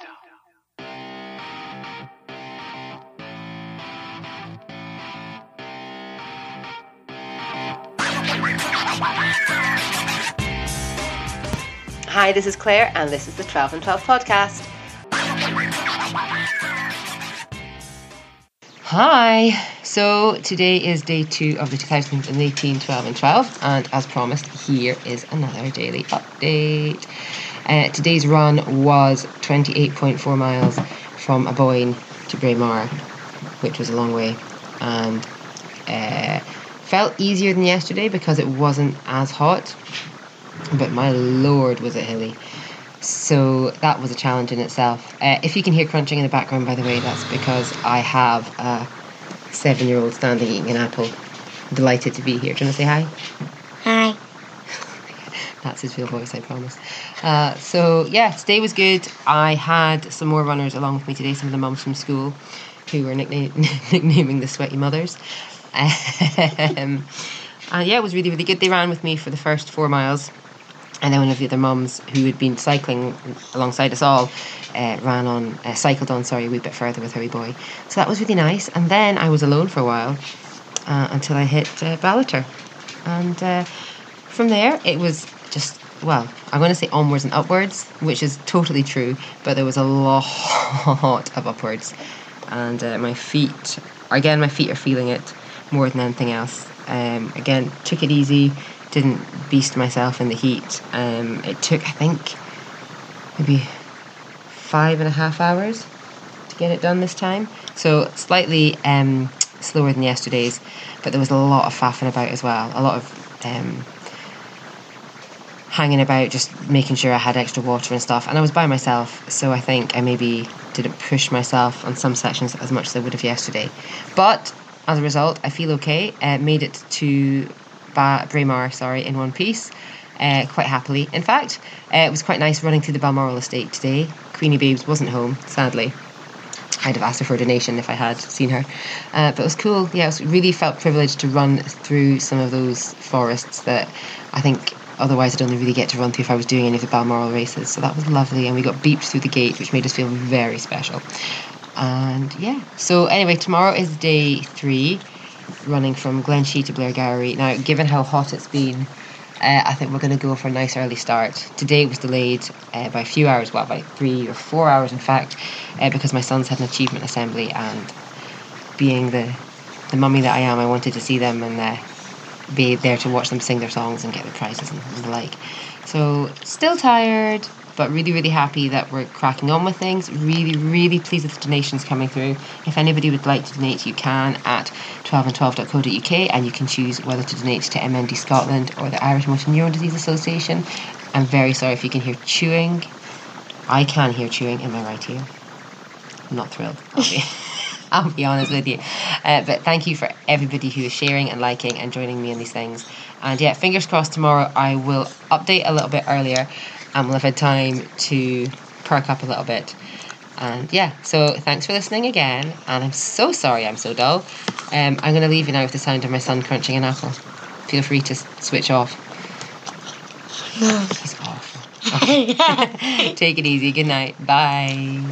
Hi, this is Claire, and this is the 12 and 12 podcast. Hi, so today is day two of the 2018 12 and 12, and as promised, here is another daily update. Uh, today's run was 28.4 miles from Aboyne to Braemar, which was a long way, and uh, felt easier than yesterday because it wasn't as hot but my lord was it hilly. So that was a challenge in itself. Uh, if you can hear crunching in the background, by the way, that's because I have a seven year old standing eating an apple. Delighted to be here. Do you want to say? Hi. That's his real voice, I promise. Uh, so, yeah, today was good. I had some more runners along with me today, some of the mums from school who were nickna- nicknaming the Sweaty Mothers. um, and yeah, it was really, really good. They ran with me for the first four miles and then one of the other mums who had been cycling alongside us all uh, ran on, uh, cycled on, sorry, a wee bit further with her wee boy. So that was really nice. And then I was alone for a while uh, until I hit uh, Ballater. And uh, from there, it was just, well, I'm going to say onwards and upwards, which is totally true, but there was a lot of upwards. And uh, my feet, again, my feet are feeling it more than anything else. Um, again, took it easy didn't beast myself in the heat. Um, it took, I think, maybe five and a half hours to get it done this time. So slightly um, slower than yesterday's, but there was a lot of faffing about as well. A lot of um, hanging about, just making sure I had extra water and stuff. And I was by myself, so I think I maybe didn't push myself on some sections as much as I would have yesterday. But as a result, I feel okay. Uh, made it to ba- Braemar, sorry, in one piece. Uh, quite happily. In fact, uh, it was quite nice running through the Balmoral estate today. Queenie Babes wasn't home, sadly. I'd have asked her for a donation if I had seen her. Uh, but it was cool. Yeah, was really felt privileged to run through some of those forests that I think otherwise I'd only really get to run through if I was doing any of the Balmoral races. So that was lovely. And we got beeped through the gate, which made us feel very special. And yeah, so anyway, tomorrow is day three running from Glenshee to Blairgowrie. Now, given how hot it's been, uh, I think we're going to go for a nice early start. Today was delayed uh, by a few hours, well, by three or four hours, in fact, uh, because my sons had an achievement assembly, and being the the mummy that I am, I wanted to see them and be there to watch them sing their songs and get the prizes and, the like. So, still tired, but really, really happy that we're cracking on with things. Really, really pleased with the donations coming through. If anybody would like to donate, you can at 12and12.co.uk and you can choose whether to donate to MND Scotland or the Irish Motor Neurone Disease Association. I'm very sorry if you can hear chewing. I can hear chewing in my right ear. I'm not thrilled. I'll be, honest with you. Uh, but thank you for everybody who is sharing and liking and joining me in these things. And yeah, fingers crossed tomorrow I will update a little bit earlier and we'll have had time to perk up a little bit. And yeah, so thanks for listening again. And I'm so sorry I'm so dull. Um, I'm going to leave you now with the sound of my son crunching an apple. Feel free to switch off. No. He's awful. Take it easy. Good night. Bye.